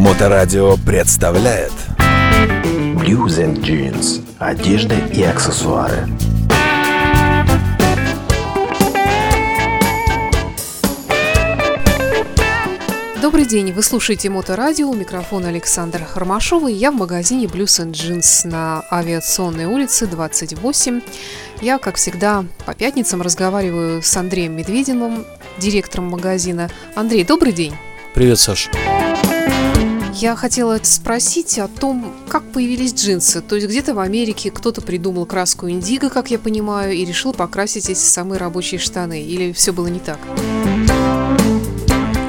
Моторадио представляет Blues and Jeans. Одежда и аксессуары. Добрый день, вы слушаете Моторадио, у микрофона Александр Ромашова, и я в магазине Blues and Jeans на Авиационной улице 28. Я, как всегда, по пятницам разговариваю с Андреем Медвединым, директором магазина. Андрей, добрый день. Привет, Саша. Я хотела спросить о том, как появились джинсы. То есть где-то в Америке кто-то придумал краску индиго, как я понимаю, и решил покрасить эти самые рабочие штаны. Или все было не так?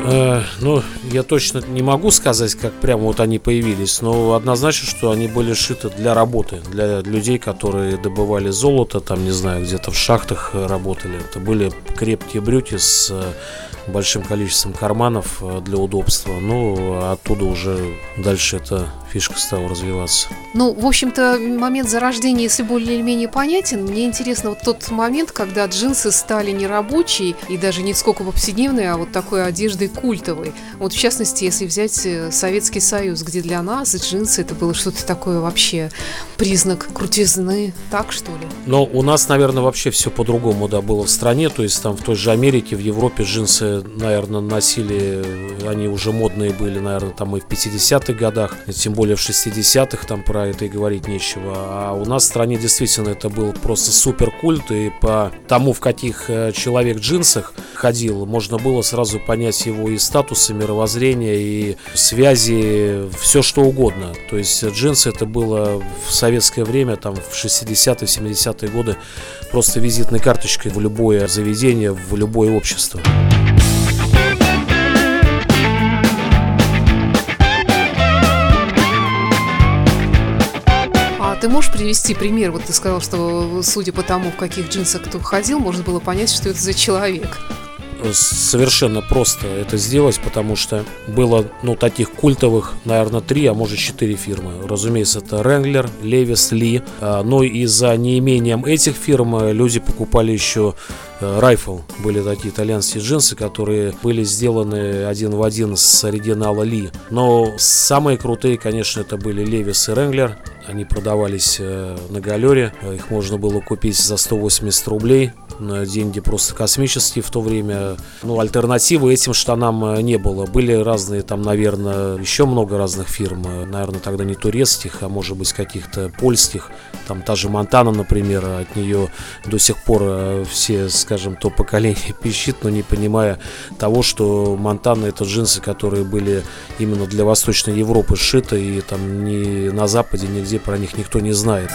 Э, ну, я точно не могу сказать, как прямо вот они появились, но однозначно, что они были шиты для работы, для людей, которые добывали золото, там, не знаю, где-то в шахтах работали. Это были крепкие брюки с э, большим количеством карманов э, для удобства. Ну, оттуда уже дальше эта фишка стала развиваться. Ну, в общем-то, момент зарождения, если более или менее понятен, мне интересно вот тот момент, когда джинсы стали не рабочие и даже не сколько повседневной, а вот такой одеждой культовой. Вот в частности, если взять э, Советский Союз, где для нас джинсы это было что-то такое вообще признак крутизны, так что ли? Но у нас, наверное, вообще все по-другому, да, было в стране, то есть там в той же Америке, в Европе джинсы, наверное, носили, они уже модные были, наверное, там и в 50-х годах, тем более в 60-х, там про это и говорить нечего. А у нас в стране действительно это был просто супер культ, и по тому, в каких э, человек джинсах ходил, можно было сразу понять его и статусы, мировоззрения, и связи, все что угодно. То есть джинсы это было в советское время, там в 60-е, 70-е годы, просто визитной карточкой в любое заведение, в любое общество. Ты можешь привести пример? Вот ты сказал, что судя по тому, в каких джинсах кто ходил, можно было понять, что это за человек совершенно просто это сделать, потому что было, ну, таких культовых, наверное, три, а может четыре фирмы. Разумеется, это Wrangler, Levi's, Lee. Но и за неимением этих фирм э, люди покупали еще Rifle. Были такие итальянские джинсы, которые были сделаны один в один с оригинала Ли. Но самые крутые, конечно, это были Levi's и Wrangler. Они продавались э, на галере. Их можно было купить за 180 рублей. Деньги просто космические в то время. Ну, альтернативы этим штанам э, не было. Были разные там, наверное, еще много разных фирм. Наверное, тогда не турецких, а может быть каких-то польских. Там та же Монтана, например, от нее до сих пор э, все, скажем, то поколение пищит, но не понимая того, что Монтана это джинсы, которые были именно для Восточной Европы сшиты, и там ни на Западе, нигде про них никто не знает.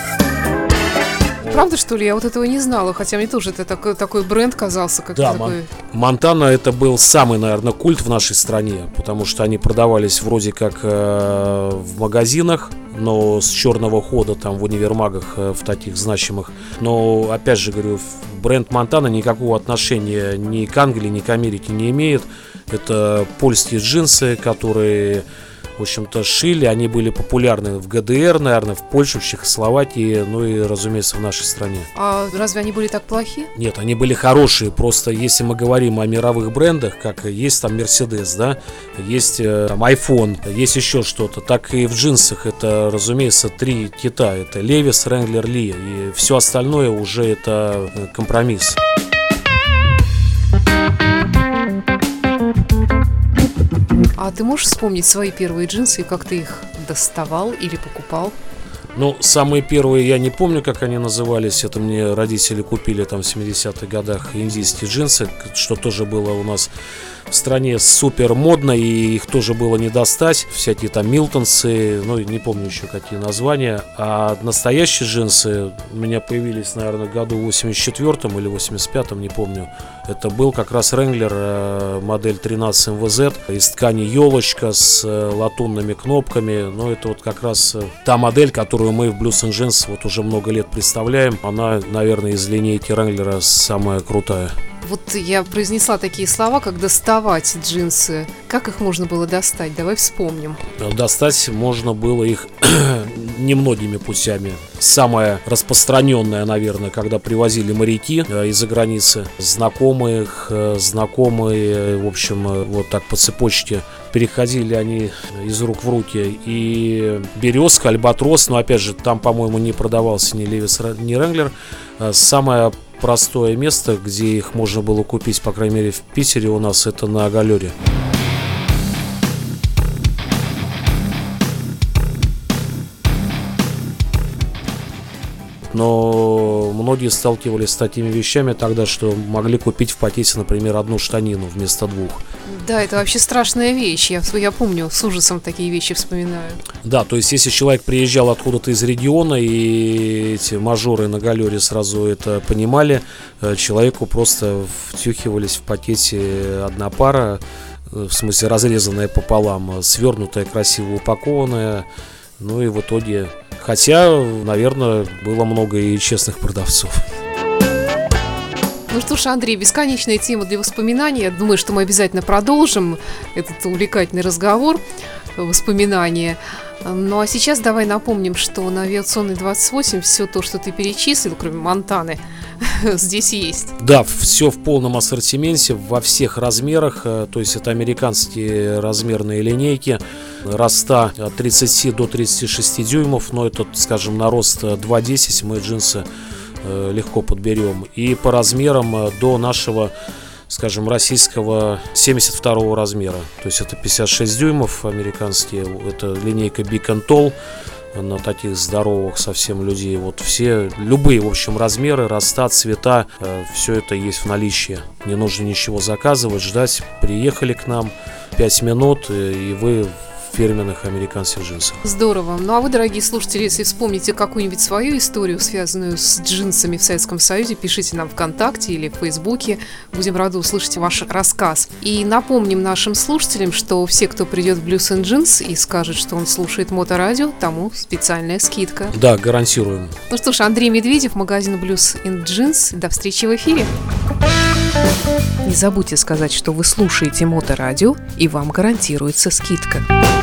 Правда, что ли? Я вот этого не знала, хотя мне тоже это такой, такой бренд казался. Как да, такой... Монтана это был самый, наверное, культ в нашей стране, потому что они продавались вроде как э, в магазинах, но с черного хода там в универмагах э, в таких значимых. Но, опять же говорю, бренд Монтана никакого отношения ни к Англии, ни к Америке не имеет. Это польские джинсы, которые в общем-то, шили. Они были популярны в ГДР, наверное, в Польше, в Чехословакии, ну и, разумеется, в нашей стране. А разве они были так плохи? Нет, они были хорошие. Просто если мы говорим о мировых брендах, как есть там Mercedes, да, есть э, там iPhone, есть еще что-то, так и в джинсах это, разумеется, три кита. Это Levi's, Wrangler, Lee. И все остальное уже это э, компромисс. Ты можешь вспомнить свои первые джинсы и как ты их доставал или покупал? Ну, самые первые, я не помню, как они назывались. Это мне родители купили там в 70-х годах индийские джинсы, что тоже было у нас в стране супер модно, и их тоже было не достать. Всякие там Милтонсы, ну, не помню еще какие названия. А настоящие джинсы у меня появились, наверное, в году 84 или 85 не помню. Это был как раз Wrangler э, модель 13 МВЗ из ткани елочка с э, латунными кнопками. Но это вот как раз э, та модель, которую мы в Blues Jeans вот уже много лет представляем. Она, наверное, из линейки Wrangler самая крутая. Вот я произнесла такие слова, как доставать джинсы. Как их можно было достать? Давай вспомним. Достать можно было их немногими путями. Самое распространенное, наверное, когда привозили моряки э, из-за границы, знакомых, э, знакомые, в общем, э, вот так по цепочке переходили они из рук в руки. И березка, альбатрос, но опять же, там, по-моему, не продавался ни Левис, ни Ренглер. Самое простое место, где их можно было купить, по крайней мере, в Питере у нас, это на Галере. Но многие сталкивались с такими вещами тогда, что могли купить в пакете, например, одну штанину вместо двух. Да, это вообще страшная вещь. Я, я помню, с ужасом такие вещи вспоминаю. Да, то есть если человек приезжал откуда-то из региона, и эти мажоры на галере сразу это понимали, э, человеку просто втюхивались в пакете одна пара, э, в смысле разрезанная пополам, свернутая, красиво упакованная, ну и в итоге Хотя, наверное, было много и честных продавцов. Ну что ж, Андрей, бесконечная тема для воспоминаний. Я думаю, что мы обязательно продолжим этот увлекательный разговор, воспоминания. Ну а сейчас давай напомним, что на авиационной 28 все то, что ты перечислил, кроме Монтаны, здесь есть. Да, все в полном ассортименте, во всех размерах. Э, то есть это американские размерные линейки. Роста от 30 до 36 дюймов. Но это, скажем, на рост 2.10 мы джинсы э, легко подберем. И по размерам э, до нашего скажем, российского 72 размера. То есть это 56 дюймов американские, это линейка and Tall на таких здоровых совсем людей. Вот все, любые, в общем, размеры, роста, цвета, э, все это есть в наличии. Не нужно ничего заказывать, ждать. Приехали к нам 5 минут, э, и вы фирменных американских джинсах. Здорово. Ну а вы, дорогие слушатели, если вспомните какую-нибудь свою историю, связанную с джинсами в Советском Союзе, пишите нам ВКонтакте или в Фейсбуке. Будем рады услышать ваш рассказ. И напомним нашим слушателям, что все, кто придет в Blues and Jeans и скажет, что он слушает моторадио, тому специальная скидка. Да, гарантируем. Ну что ж, Андрей Медведев, магазин Blues and Jeans. До встречи в эфире. Не забудьте сказать, что вы слушаете Моторадио, и вам гарантируется скидка.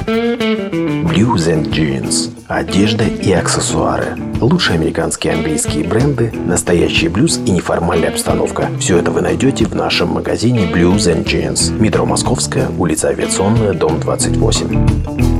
Blues and Jeans. Одежда и аксессуары. Лучшие американские и английские бренды, настоящий блюз и неформальная обстановка. Все это вы найдете в нашем магазине Blues and Jeans. Метро Московская, улица Авиационная, дом 28.